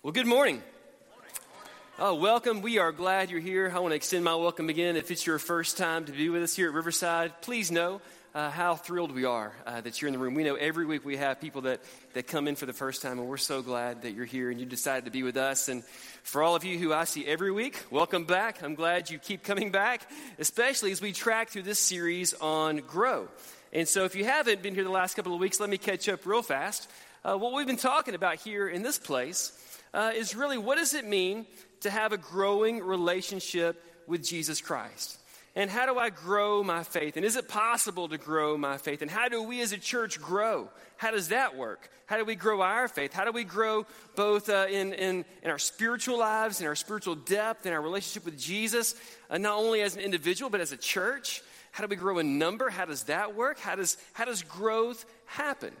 Well, good morning. Oh, welcome. We are glad you're here. I want to extend my welcome again. If it's your first time to be with us here at Riverside, please know uh, how thrilled we are uh, that you're in the room. We know every week we have people that, that come in for the first time, and we're so glad that you're here and you decided to be with us. And for all of you who I see every week, welcome back. I'm glad you keep coming back, especially as we track through this series on Grow. And so if you haven't been here the last couple of weeks, let me catch up real fast. Uh, what we've been talking about here in this place uh, is really what does it mean to have a growing relationship with Jesus Christ? And how do I grow my faith? And is it possible to grow my faith? And how do we as a church grow? How does that work? How do we grow our faith? How do we grow both uh, in, in, in, our spiritual lives, in our spiritual depth, in our relationship with Jesus, uh, not only as an individual, but as a church? How do we grow in number? How does that work? How does, how does growth happen?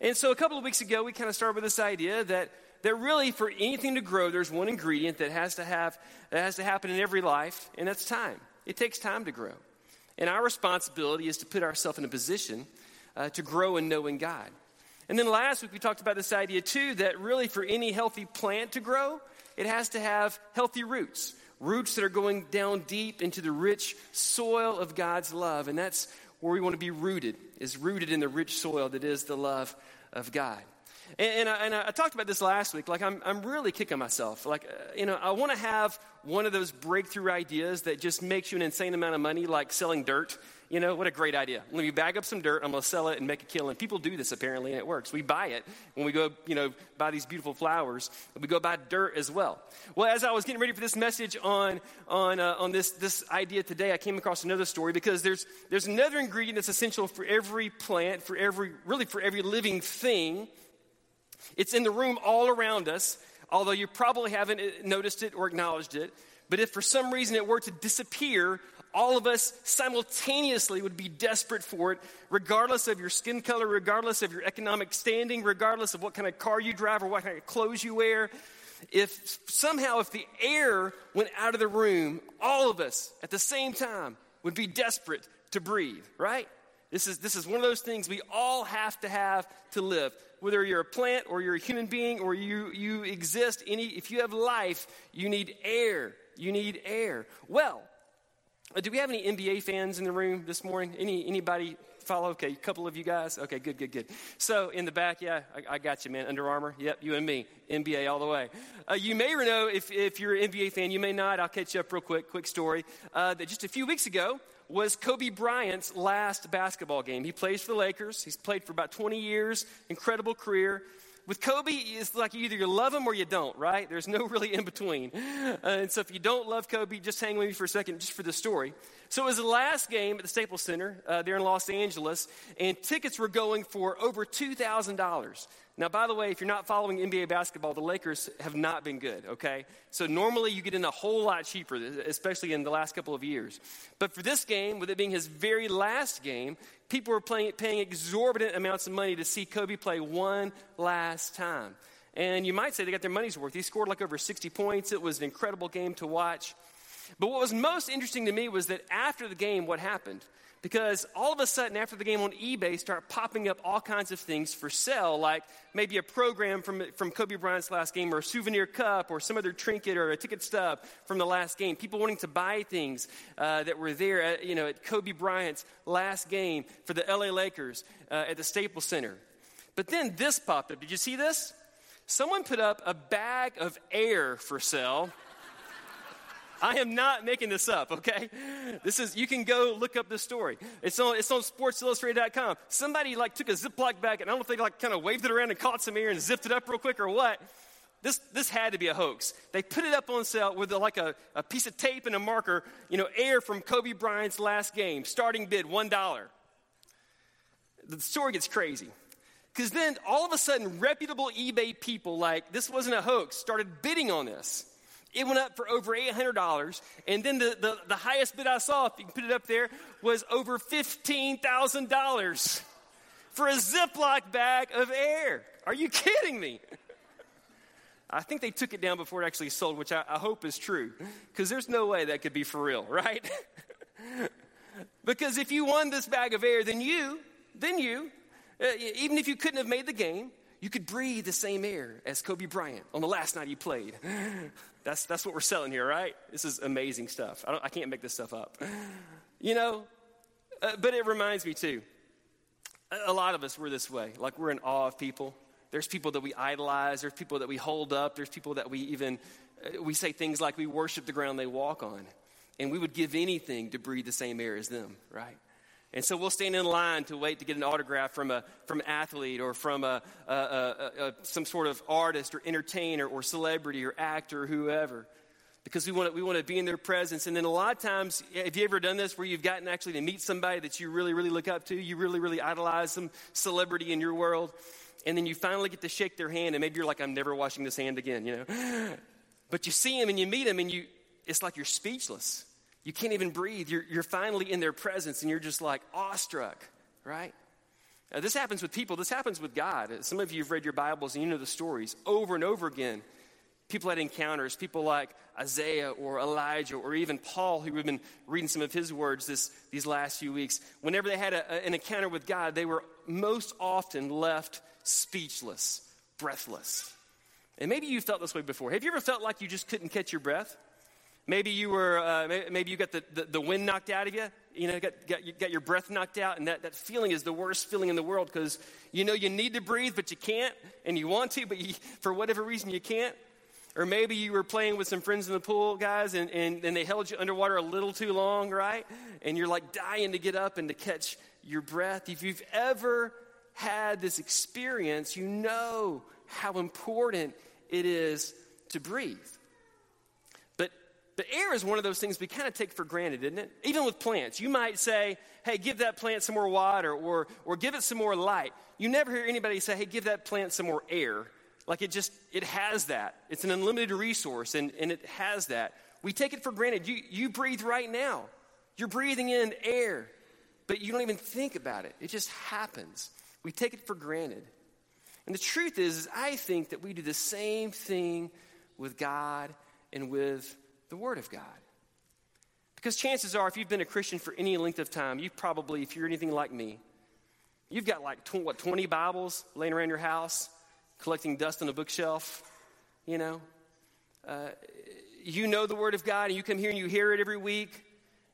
And so a couple of weeks ago, we kind of started with this idea that that really for anything to grow, there's one ingredient that has to have that has to happen in every life, and that's time. It takes time to grow. And our responsibility is to put ourselves in a position uh, to grow in knowing God. And then last week we talked about this idea too that really for any healthy plant to grow, it has to have healthy roots. Roots that are going down deep into the rich soil of God's love. And that's where we want to be rooted, is rooted in the rich soil that is the love of God. And, and, I, and, I, talked about this last week. Like, I'm, I'm really kicking myself. Like, uh, you know, I want to have one of those breakthrough ideas that just makes you an insane amount of money, like selling dirt. You know, what a great idea. Let me bag up some dirt, I'm going to sell it and make a killing. People do this apparently, and it works. We buy it when we go, you know, buy these beautiful flowers. We go buy dirt as well. Well, as I was getting ready for this message on, on, uh, on this, this idea today, I came across another story because there's, there's another ingredient that's essential for every plant, for every, really for every living thing it's in the room all around us, although you probably haven't uh, noticed it or acknowledged it. But if for some reason it were to disappear, all of us simultaneously would be desperate for it, regardless of your skin color, regardless of your economic standing, regardless of what kind of car you drive or what kind of clothes you wear. If somehow, if the air went out of the room, all of us at the same time would be desperate to breathe, right? This is, this is one of those things we all have to have to live whether you're a plant or you're a human being or you, you exist, any, if you have life, you need air. You need air. Well, do we have any NBA fans in the room this morning? Any, anybody follow? Okay, a couple of you guys. Okay, good, good, good. So in the back, yeah, I, I got you, man. Under Armour, yep, you and me. NBA all the way. Uh, you may or know if, if you're an NBA fan, you may not. I'll catch you up real quick. Quick story. Uh, that just a few weeks ago, was Kobe Bryant's last basketball game. He plays for the Lakers. He's played for about 20 years, incredible career. With Kobe, it's like either you love him or you don't, right? There's no really in between. Uh, and so if you don't love Kobe, just hang with me for a second just for the story. So it was the last game at the Staples Center uh, there in Los Angeles, and tickets were going for over $2,000. Now, by the way, if you're not following NBA basketball, the Lakers have not been good, okay? So normally you get in a whole lot cheaper, especially in the last couple of years. But for this game, with it being his very last game, people were playing, paying exorbitant amounts of money to see Kobe play one last time. And you might say they got their money's worth. He scored like over 60 points. It was an incredible game to watch. But what was most interesting to me was that after the game, what happened? because all of a sudden after the game on ebay start popping up all kinds of things for sale like maybe a program from, from kobe bryant's last game or a souvenir cup or some other trinket or a ticket stub from the last game. People wanting to buy things uh, that were there at, you know, at kobe bryant's last game for the la lakers uh, at the staples center. But then this popped up. Did you see this? Someone put up a bag of air for sale I am not making this up, okay? This is, you can go look up this story. It's on, it's on sportsillustrated.com. Somebody like took a Ziploc bag, and I don't know if they like kind of waved it around and caught some air and zipped it up real quick or what. This, this had to be a hoax. They put it up on sale with a, like a, a piece of tape and a marker, you know, air from Kobe Bryant's last game, starting bid $1. The story gets crazy. Because then all of a sudden, reputable eBay people, like, this wasn't a hoax, started bidding on this. It went up for over $800. And then the, the, the highest bid I saw, if you can put it up there, was over $15,000 for a Ziploc bag of air. Are you kidding me? I think they took it down before it actually sold, which I, I hope is true, because there's no way that could be for real, right? because if you won this bag of air, then you, then you, uh, even if you couldn't have made the game, you could breathe the same air as Kobe Bryant on the last night he played. That's, that's what we're selling here, right? This is amazing stuff. I, I can't make this stuff up. You know, uh, but it reminds me too. A, a lot of us, we're this way. Like we're in awe of people. There's people that we idolize. There's people that we hold up. There's people that we even, uh, we say things like we worship the ground they walk on. And we would give anything to breathe the same air as them, right? And so we'll stand in line to wait to get an autograph from, a, from an athlete or from a, a, a, some sort of artist or entertainer or celebrity or actor or whoever because we want, to, we want to be in their presence. And then a lot of times, have you ever done this where you've gotten actually to meet somebody that you really, really look up to? You really, really idolize some celebrity in your world. And then you finally get to shake their hand, and maybe you're like, I'm never washing this hand again, you know? But you see them and you meet them, and you, it's like you're speechless. You can't even breathe. You're, you're finally in their presence and you're just like awestruck, right? Now, this happens with people, this happens with God. Some of you have read your Bibles and you know the stories over and over again. People had encounters, people like Isaiah or Elijah or even Paul, who we've been reading some of his words this, these last few weeks. Whenever they had a, an encounter with God, they were most often left speechless, breathless. And maybe you felt this way before. Have you ever felt like you just couldn't catch your breath? Maybe you were, uh, maybe you got the, the, the, wind knocked out of you. You know, got, got, you got your breath knocked out, and that, that feeling is the worst feeling in the world because you know you need to breathe, but you can't, and you want to, but you, for whatever reason you can't. Or maybe you were playing with some friends in the pool, guys, and, and, and they held you underwater a little too long, right? And you're like dying to get up and to catch your breath. If you've ever had this experience, you know how important it is to breathe. But air is one of those things we kind of take for granted, isn't it? Even with plants. You might say, hey, give that plant some more water or, or give it some more light. You never hear anybody say, hey, give that plant some more air. Like it just, it has that. It's an unlimited resource and, and it has that. We take it for granted. You, you breathe right now. You're breathing in air, but you don't even think about it. It just happens. We take it for granted. And the truth is, is I think that we do the same thing with God and with the Word of God. Because chances are, if you've been a Christian for any length of time, you've probably, if you're anything like me, you've got like, tw- what, 20 Bibles laying around your house, collecting dust on a bookshelf, you know? Uh, you know the Word of God, and you come here and you hear it every week,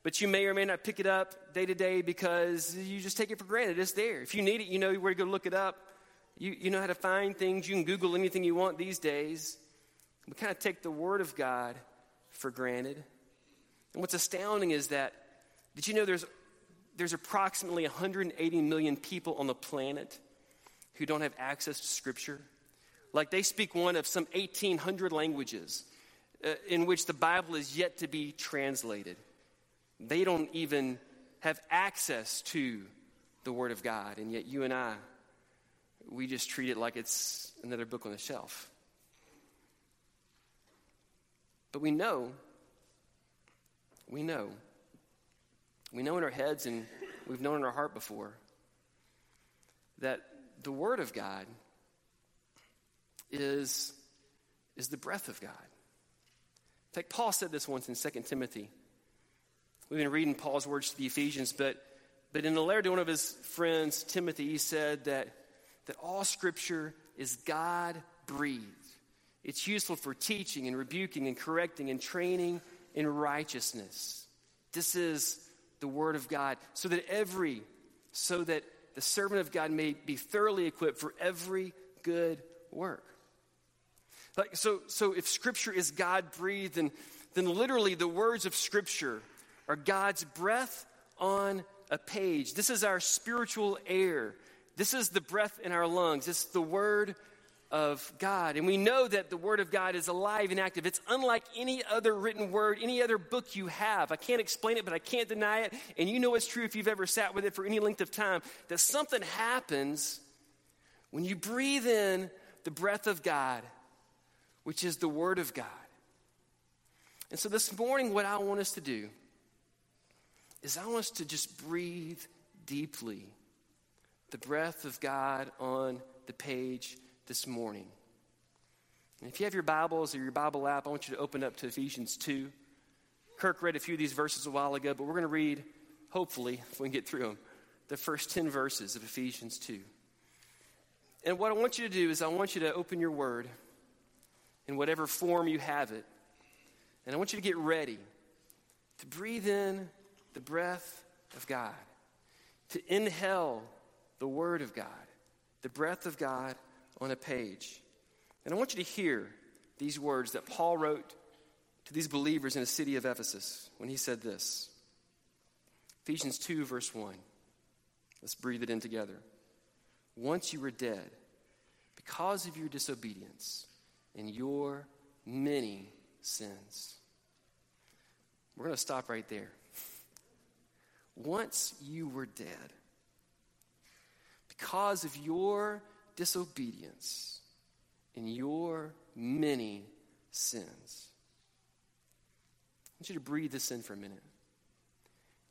but you may or may not pick it up day to day because you just take it for granted. It's there. If you need it, you know where to go look it up. You, you know how to find things. You can Google anything you want these days. We kind of take the Word of God for granted. And what's astounding is that, did you know there's, there's approximately 180 million people on the planet who don't have access to Scripture? Like they speak one of some 1,800 languages uh, in which the Bible is yet to be translated. They don't even have access to the Word of God, and yet you and I, we just treat it like it's another book on the shelf. But we know, we know, we know in our heads and we've known in our heart before that the Word of God is, is the breath of God. In fact, Paul said this once in 2 Timothy. We've been reading Paul's words to the Ephesians, but, but in a letter to one of his friends, Timothy, he said that, that all Scripture is God breathed it's useful for teaching and rebuking and correcting and training in righteousness. This is the word of God, so that every, so that the servant of God may be thoroughly equipped for every good work. Like, so, so if Scripture is God breathed, then, then literally the words of Scripture are God's breath on a page. This is our spiritual air. This is the breath in our lungs. It's the Word of God. And we know that the Word of God is alive and active. It's unlike any other written word, any other book you have. I can't explain it, but I can't deny it. And you know it's true if you've ever sat with it for any length of time that something happens when you breathe in the breath of God, which is the Word of God. And so this morning, what I want us to do is I want us to just breathe deeply the breath of God on the page this morning. And if you have your Bibles or your Bible app, I want you to open up to Ephesians 2. Kirk read a few of these verses a while ago, but we're going to read, hopefully, if we can get through them, the first 10 verses of Ephesians 2. And what I want you to do is, I want you to open your word in whatever form you have it. And I want you to get ready to breathe in the breath of God, to inhale the word of God, the breath of God on a page. And I want you to hear these words that Paul wrote to these believers in the city of Ephesus when he said this Ephesians 2, verse 1. Let's breathe it in together. Once you were dead because of your disobedience and your many sins. We're going to stop right there. Once you were dead because of your disobedience and your many sins. I want you to breathe this in for a minute.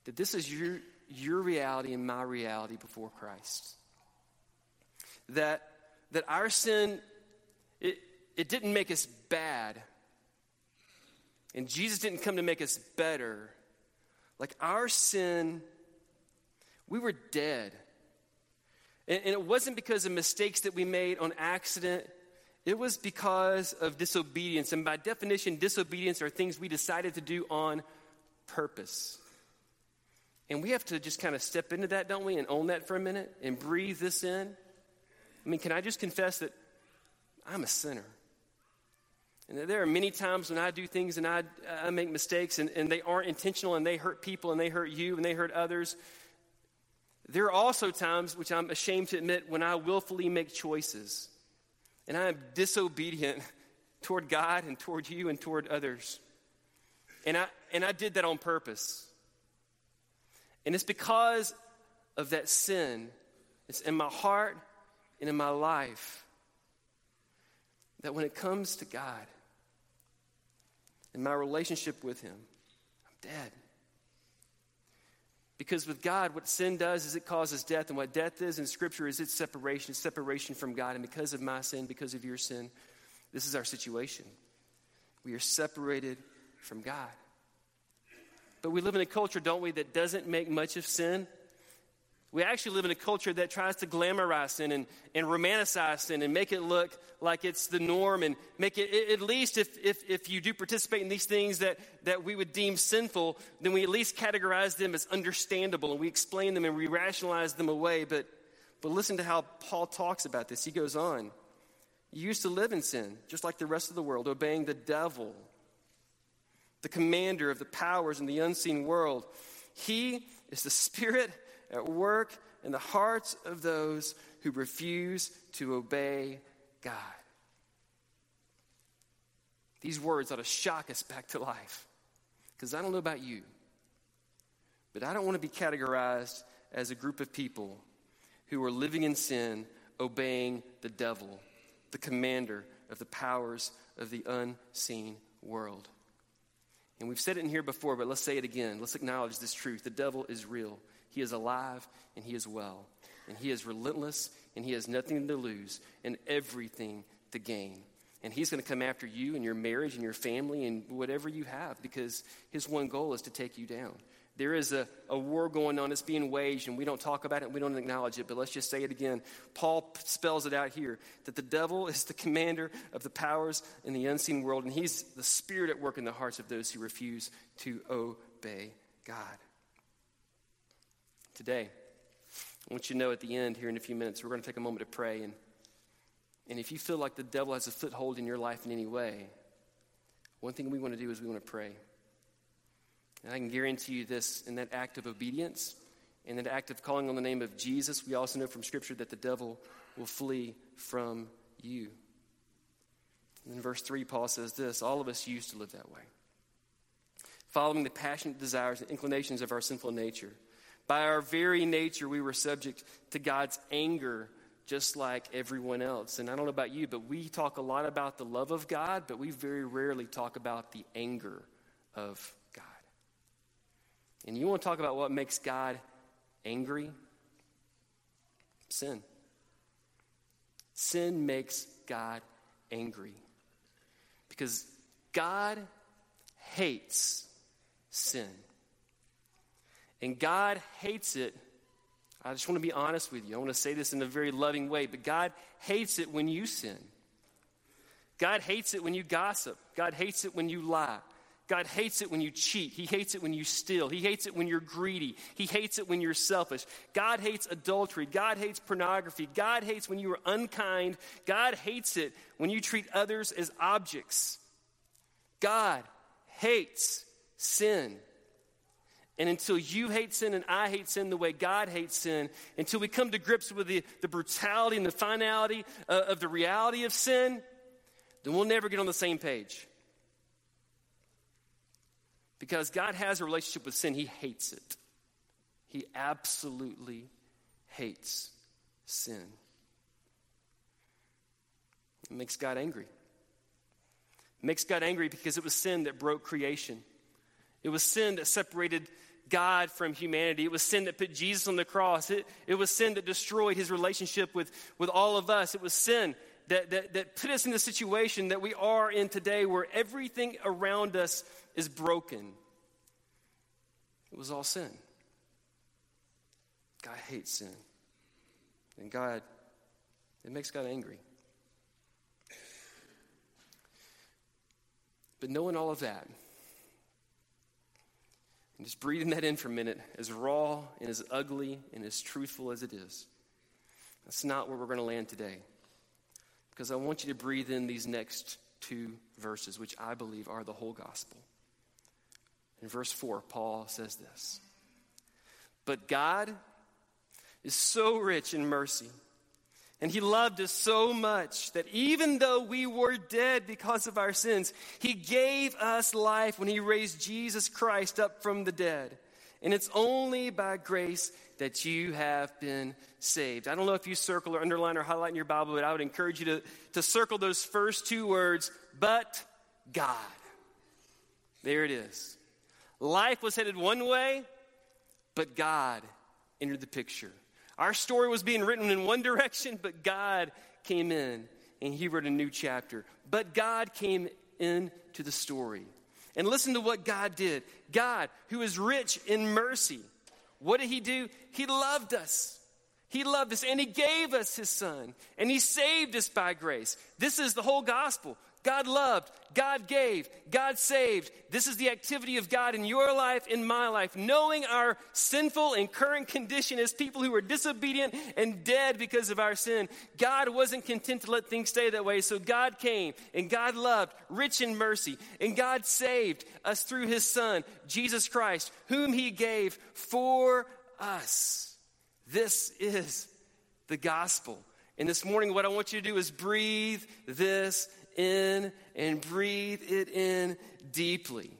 That this is your, your reality and my reality before Christ. That, that our sin, it, it didn't make us bad. And Jesus didn't come to make us better. Like our sin, we were dead. And, and, it wasn't because of mistakes that we made on accident, it was because of disobedience. And by definition, disobedience are things we decided to do on purpose. And we have to just kind of step into that, don't we, and own that for a minute and breathe this in. I mean, can I just confess that I'm a sinner? And there are many times when I do things and I, I make mistakes and, and they aren't intentional and they hurt people and they hurt you and they hurt others. There are also times, which I'm ashamed to admit, when I willfully make choices and I am disobedient toward God and toward you and toward others. And I, and I did that on purpose. And it's because of that sin. It's in my heart and in my life that when it comes to God, and my relationship with Him, I'm dead. Because with God, what sin does is it causes death, and what death is in Scripture is its separation, it's separation from God. And because of my sin, because of your sin, this is our situation. We are separated from God. But we live in a culture, don't we, that doesn't make much of sin we actually live in a culture that tries to glamorize sin and, and romanticize sin and make it look like it's the norm and make it, at least if, if, if you do participate in these things that, that we would deem sinful, then we at least categorize them as understandable and we explain them and we rationalize them away. But, but listen to how Paul talks about this. He goes on. You used to live in sin, just like the rest of the world, obeying the devil, the commander of the powers in the unseen world. He is the spirit at work in the hearts of those who refuse to obey God. These words ought to shock us back to life. Because I don't know about you, but I don't want to be categorized as a group of people who are living in sin, obeying the devil, the commander of the powers of the unseen world. And we've said it in here before, but let's say it again. Let's acknowledge this truth. The devil is real. He is alive and he is well. And he is relentless and he has nothing to lose and everything to gain. And he's going to come after you and your marriage and your family and whatever you have because his one goal is to take you down. There is a, a war going on that's being waged, and we don't talk about it, we don't acknowledge it, but let's just say it again. Paul spells it out here that the devil is the commander of the powers in the unseen world, and he's the spirit at work in the hearts of those who refuse to obey God today. I want you to know at the end, here in a few minutes, we're going to take a moment to pray. And, and if you feel like the devil has a foothold in your life in any way, one thing we want to do is we want to pray. And I can guarantee you this in that act of obedience, in that act of calling on the name of Jesus, we also know from Scripture that the devil will flee from you. And in verse 3, Paul says this All of us used to live that way, following the passionate desires and inclinations of our sinful nature. By our very nature, we were subject to God's anger just like everyone else. And I don't know about you, but we talk a lot about the love of God, but we very rarely talk about the anger of God. And you want to talk about what makes God angry? Sin. Sin makes God angry. Because God hates sin. And God hates it, I just want to be honest with you. I want to say this in a very loving way, but God hates it when you sin. God hates it when you gossip. God hates it when you lie. God hates it when you cheat. He hates it when you steal. He hates it when you're greedy. He hates it when you're selfish. God hates adultery. God hates pornography. God hates when you are unkind. God hates it when you treat others as objects. God hates sin. And until you hate sin and I hate sin the way God hates sin, until we come to grips with the, the brutality and the finality uh, of the reality of sin, then we'll never get on the same page. Because God has a relationship with sin, He hates it. He absolutely hates sin. It makes God angry. It makes God angry because it was sin that broke creation. It was sin that separated God from humanity. It was sin that put Jesus on the cross. It, it was sin that destroyed his relationship with, with all of us. It was sin that, that, that put us in the situation that we are in today where everything around us is broken. It was all sin. God hates sin. And God, it makes God angry. But knowing all of that, and just breathing that in for a minute, as raw and as ugly and as truthful as it is, that's not where we're going to land today. Because I want you to breathe in these next two verses, which I believe are the whole gospel. In verse 4, Paul says this But God is so rich in mercy and he loved us so much that even though we were dead because of our sins, he gave us life when he raised Jesus Christ up from the dead. And it's only by grace that you have been saved. I don't know if you circle or underline or highlight in your Bible, but I would encourage you to, to circle those first two words, but God. There it is. Life was headed one way, but God entered the picture. Our story was being written in one direction, but God came in and he wrote a new chapter. But God came into the story. And listen to what God did. God, who is rich in mercy, what did he do? He loved us. He loved us and he gave us his son and he saved us by grace. This is the whole gospel. God loved, God gave, God saved. This is the activity of God in your life, in my life. Knowing our sinful and current condition as people who are disobedient and dead because of our sin, God wasn't content to let things stay that way. So God came and God loved, rich in mercy, and God saved us through his Son, Jesus Christ, whom he gave for us. This is the gospel. And this morning, what I want you to do is breathe this in and breathe it in deeply.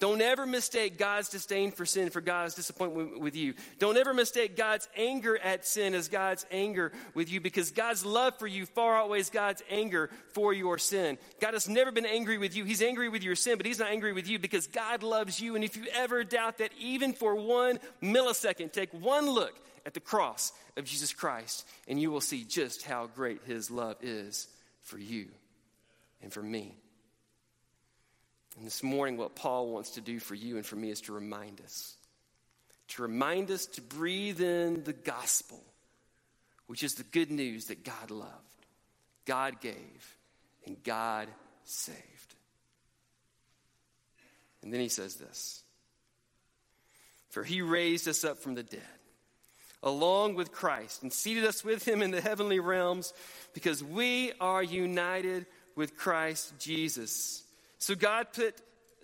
Don't ever mistake God's disdain for sin for God's disappointment with you. Don't ever mistake God's anger at sin as God's anger with you because God's love for you far outweighs God's anger for your sin. God has never been angry with you. He's angry with your sin, but He's not angry with you because God loves you. And if you ever doubt that, even for one millisecond, take one look at the cross of Jesus Christ and you will see just how great His love is for you and for me. And this morning, what Paul wants to do for you and for me is to remind us. To remind us to breathe in the gospel, which is the good news that God loved, God gave, and God saved. And then he says this For he raised us up from the dead, along with Christ, and seated us with him in the heavenly realms, because we are united with Christ Jesus. So God put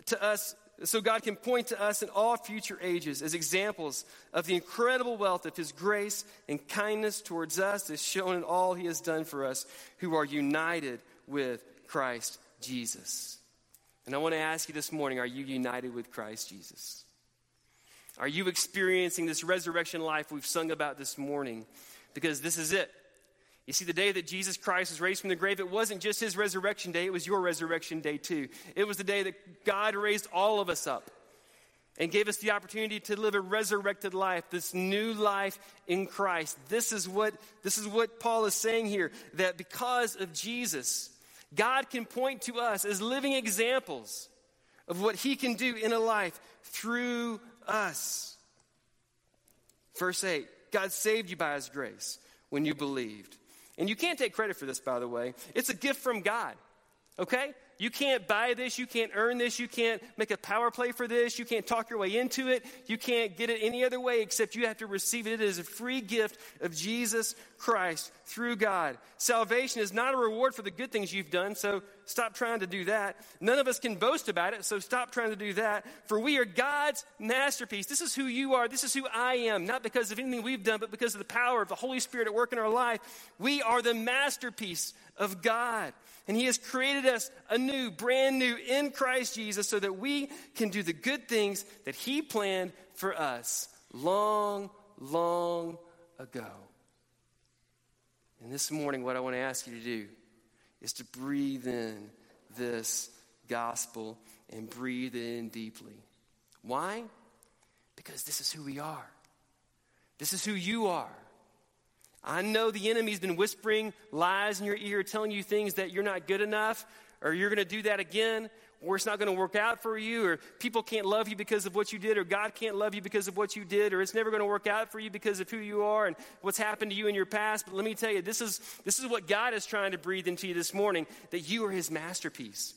to us so God can point to us in all future ages as examples of the incredible wealth of his grace and kindness towards us as shown in all he has done for us who are united with Christ Jesus. And I want to ask you this morning, are you united with Christ Jesus? Are you experiencing this resurrection life we've sung about this morning? Because this is it. You see, the day that Jesus Christ was raised from the grave, it wasn't just his resurrection day, it was your resurrection day too. It was the day that God raised all of us up and gave us the opportunity to live a resurrected life, this new life in Christ. This is what, this is what Paul is saying here that because of Jesus, God can point to us as living examples of what he can do in a life through us. Verse 8 God saved you by his grace when you believed. And you can't take credit for this, by the way. It's a gift from God. Okay? You can't buy this. You can't earn this. You can't make a power play for this. You can't talk your way into it. You can't get it any other way except you have to receive it. It is a free gift of Jesus Christ through God. Salvation is not a reward for the good things you've done, so stop trying to do that. None of us can boast about it, so stop trying to do that. For we are God's masterpiece. This is who you are. This is who I am. Not because of anything we've done, but because of the power of the Holy Spirit at work in our life. We are the masterpiece of God. And He has created us anew, brand new in Christ Jesus, so that we can do the good things that He planned for us long, long ago. And this morning, what I want to ask you to do is to breathe in this gospel and breathe in deeply. Why? Because this is who we are. This is who you are. I know the enemy's been whispering lies in your ear, telling you things that you're not good enough, or you're going to do that again, or it's not going to work out for you, or people can't love you because of what you did, or God can't love you because of what you did, or it's never going to work out for you because of who you are and what's happened to you in your past. But let me tell you, this is, this is what God is trying to breathe into you this morning that you are his masterpiece.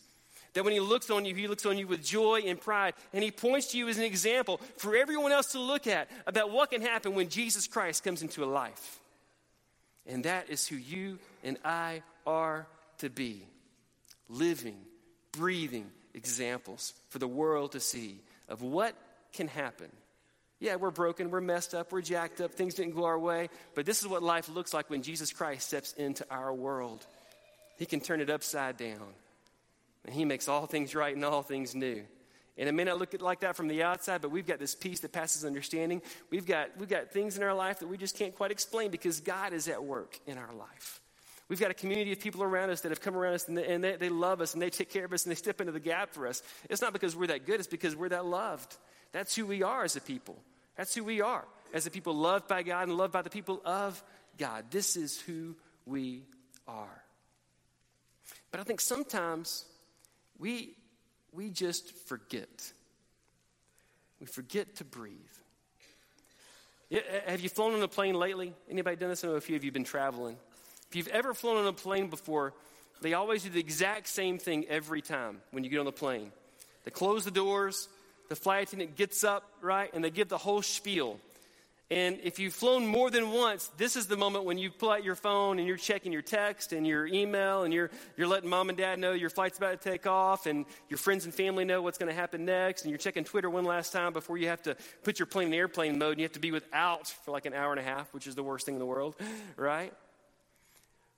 That when he looks on you, he looks on you with joy and pride. And he points to you as an example for everyone else to look at about what can happen when Jesus Christ comes into a life. And that is who you and I are to be living, breathing examples for the world to see of what can happen. Yeah, we're broken, we're messed up, we're jacked up, things didn't go our way, but this is what life looks like when Jesus Christ steps into our world. He can turn it upside down, and He makes all things right and all things new. And it may not look like that from the outside, but we've got this peace that passes understanding. We've got, we've got things in our life that we just can't quite explain because God is at work in our life. We've got a community of people around us that have come around us and, they, and they, they love us and they take care of us and they step into the gap for us. It's not because we're that good, it's because we're that loved. That's who we are as a people. That's who we are as a people loved by God and loved by the people of God. This is who we are. But I think sometimes we we just forget. We forget to breathe. Have you flown on a plane lately? Anybody done this? I know a few of you have been traveling. If you've ever flown on a plane before, they always do the exact same thing every time when you get on the plane. They close the doors, the flight attendant gets up, right, and they give the whole spiel. And if you've flown more than once, this is the moment when you pull out your phone and you're checking your text and your email and you're, you're letting mom and dad know your flight's about to take off and your friends and family know what's going to happen next. And you're checking Twitter one last time before you have to put your plane in airplane mode and you have to be without for like an hour and a half, which is the worst thing in the world, right?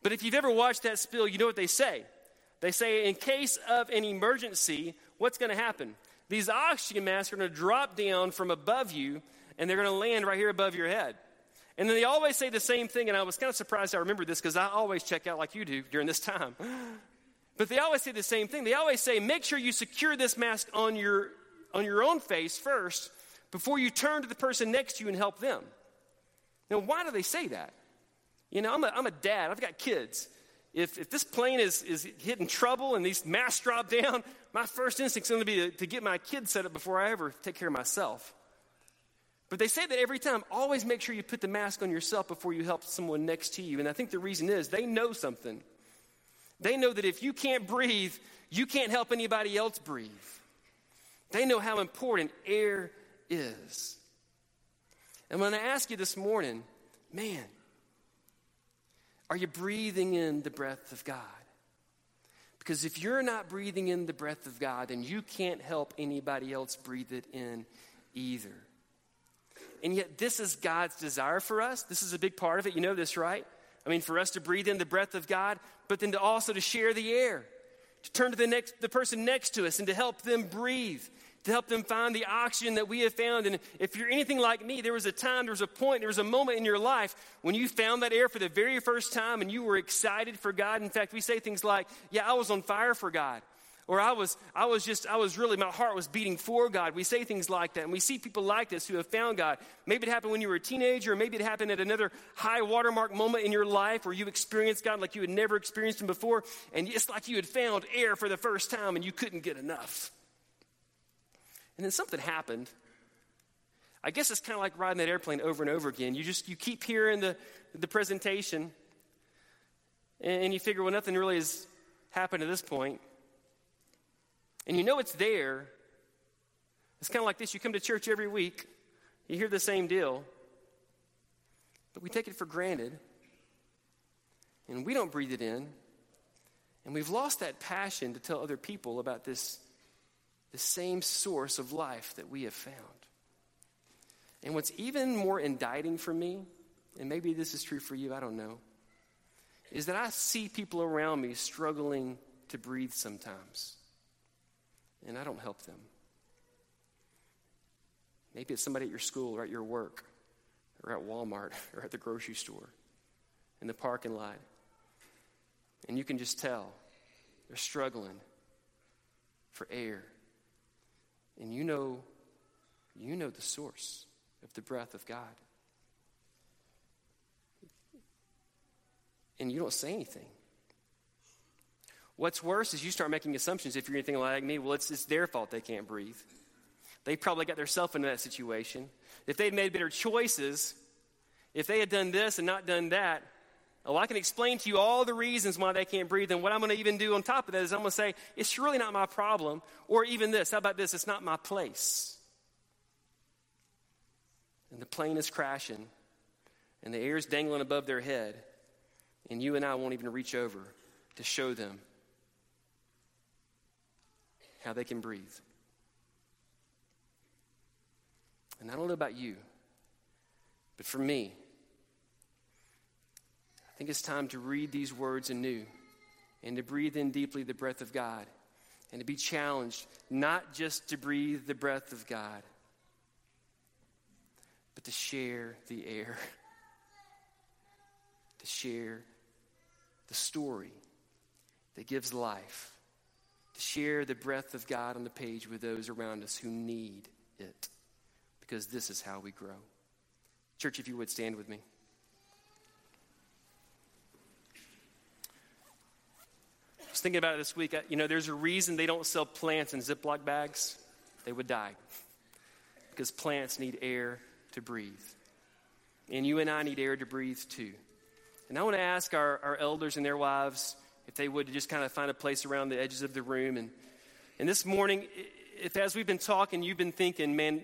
But if you've ever watched that spill, you know what they say. They say, in case of an emergency, what's going to happen? These oxygen masks are going to drop down from above you and they're going to land right here above your head. And then they always say the same thing, and I was kind of surprised I remember this because I always check out like you do during this time. But they always say the same thing. They always say, make sure you secure this mask on your, on your own face first before you turn to the person next to you and help them. Now, why do they say that? You know, I'm a, I'm a dad, I've got kids. If, if this plane is, is hitting trouble and these masks drop down, my first instinct is going to be to, to get my kids set up before I ever take care of myself. But they say that every time, always make sure you put the mask on yourself before you help someone next to you. And I think the reason is they know something. They know that if you can't breathe, you can't help anybody else breathe. They know how important air is. And when I ask you this morning, man, are you breathing in the breath of God? Because if you're not breathing in the breath of God, then you can't help anybody else breathe it in either. And yet, this is God's desire for us. This is a big part of it. You know this, right? I mean, for us to breathe in the breath of God, but then to also to share the air, to turn to the next, the person next to us and to help them breathe, to help them find the oxygen that we have found. And if you're anything like me, there was a time, there was a point, there was a moment in your life when you found that air for the very first time and you were excited for God. In fact, we say things like, Yeah, I was on fire for God. Or I was, I was just, I was really, my heart was beating for God. We say things like that. And we see people like this who have found God. Maybe it happened when you were a teenager, or maybe it happened at another high watermark moment in your life where you experienced God like you had never experienced Him before. And it's like you had found air for the first time and you couldn't get enough. And then something happened. I guess it's kind of like riding that airplane over and over again. You just you keep hearing the, the presentation, and, you figure, well, nothing really has happened to this point. And you know it's there. It's kind of like this you come to church every week, you hear the same deal, but we take it for granted, and we don't breathe it in. And we've lost that passion to tell other people about this, the same source of life that we have found. And what's even more indicting for me, and maybe this is true for you, I don't know, is that I see people around me struggling to breathe sometimes, and I don't help them. Maybe it's somebody at your school or at your work or at Walmart or at the grocery store in the parking lot. And you can just tell they're struggling for air. And you know, you know the source of the breath of God. And you don't say anything. What's worse is you start making assumptions if you're anything like me. Well, it's, it's their fault they can't breathe. They probably got themselves into that situation. If they'd made better choices, if they had done this and not done that, well, I can explain to you all the reasons why they can't breathe. And what I'm going to even do on top of that is I'm going to say, it's really not my problem. Or even this, how about this? It's not my place and the plane is crashing, and the air is dangling above their head, and you and I won't even reach over to show them how they can breathe. And I don't know about you, but for me, I think it's time to read these words anew and to breathe in deeply the breath of God and to be challenged not just to breathe the breath of God but to share the air, to share the story that gives life, to share the breath of God on the page with those around us who need it, because this is how we grow. Church, if you would stand with me. I was thinking about it this week. You know, there's a reason they don't sell plants in Ziploc bags. They would die because plants need air to breathe. And you and I need air to breathe too. And I want to ask our, our elders and their wives if they would just kind of find a place around the edges of the room. And, and this morning, if as we've been talking, you've been thinking, man,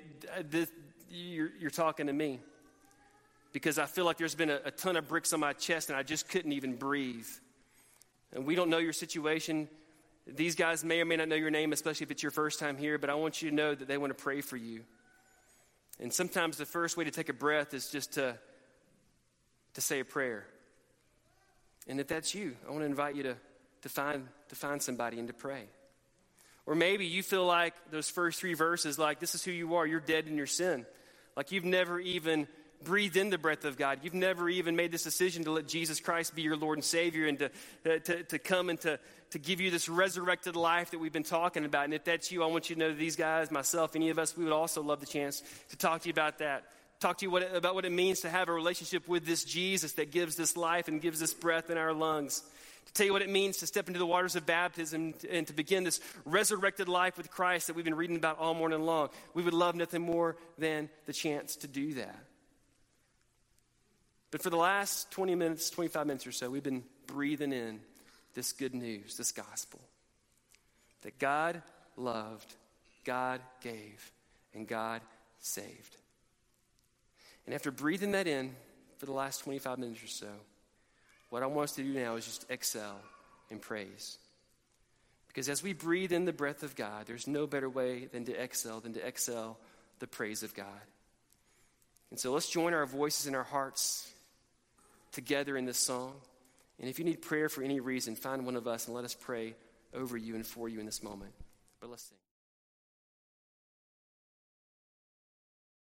this, you're, you're talking to me. Because I feel like there's been a, a ton of bricks on my chest and I just couldn't even breathe. And we don't know your situation. These guys may or may not know your name, especially if it's your first time here, but I want you to know that they want to pray for you. And sometimes the first way to take a breath is just to, to say a prayer. And if that's you, I want to invite you to, to, find, to find somebody and to pray. Or maybe you feel like those first three verses, like this is who you are, you're dead in your sin. Like you've never even breathed in the breath of God. You've never even made this decision to let Jesus Christ be your Lord and Savior and to, uh, to, to come and to, to give you this resurrected life that we've been talking about. And if that's you, I want you to know these guys, myself, any of us, we would also love the chance to talk to you about that. Talk to you what, about what it means to have a relationship with this Jesus that gives this life and gives this breath in our lungs to tell you what it means to step into the waters of baptism and to begin this resurrected life with Christ that we've been reading about all morning long. We would love nothing more than the chance to do that. But for the last 20 minutes, 25 minutes or so, we've been breathing in this good news, this gospel. That God loved, God gave, and God saved. And after breathing that in for the last 25 minutes or so, what I want us to do now is just excel in praise. Because as we breathe in the breath of God, there's no better way than to excel than to excel the praise of God. And so let's join our voices and our hearts together in this song. And if you need prayer for any reason, find one of us and let us pray over you and for you in this moment. But let's sing.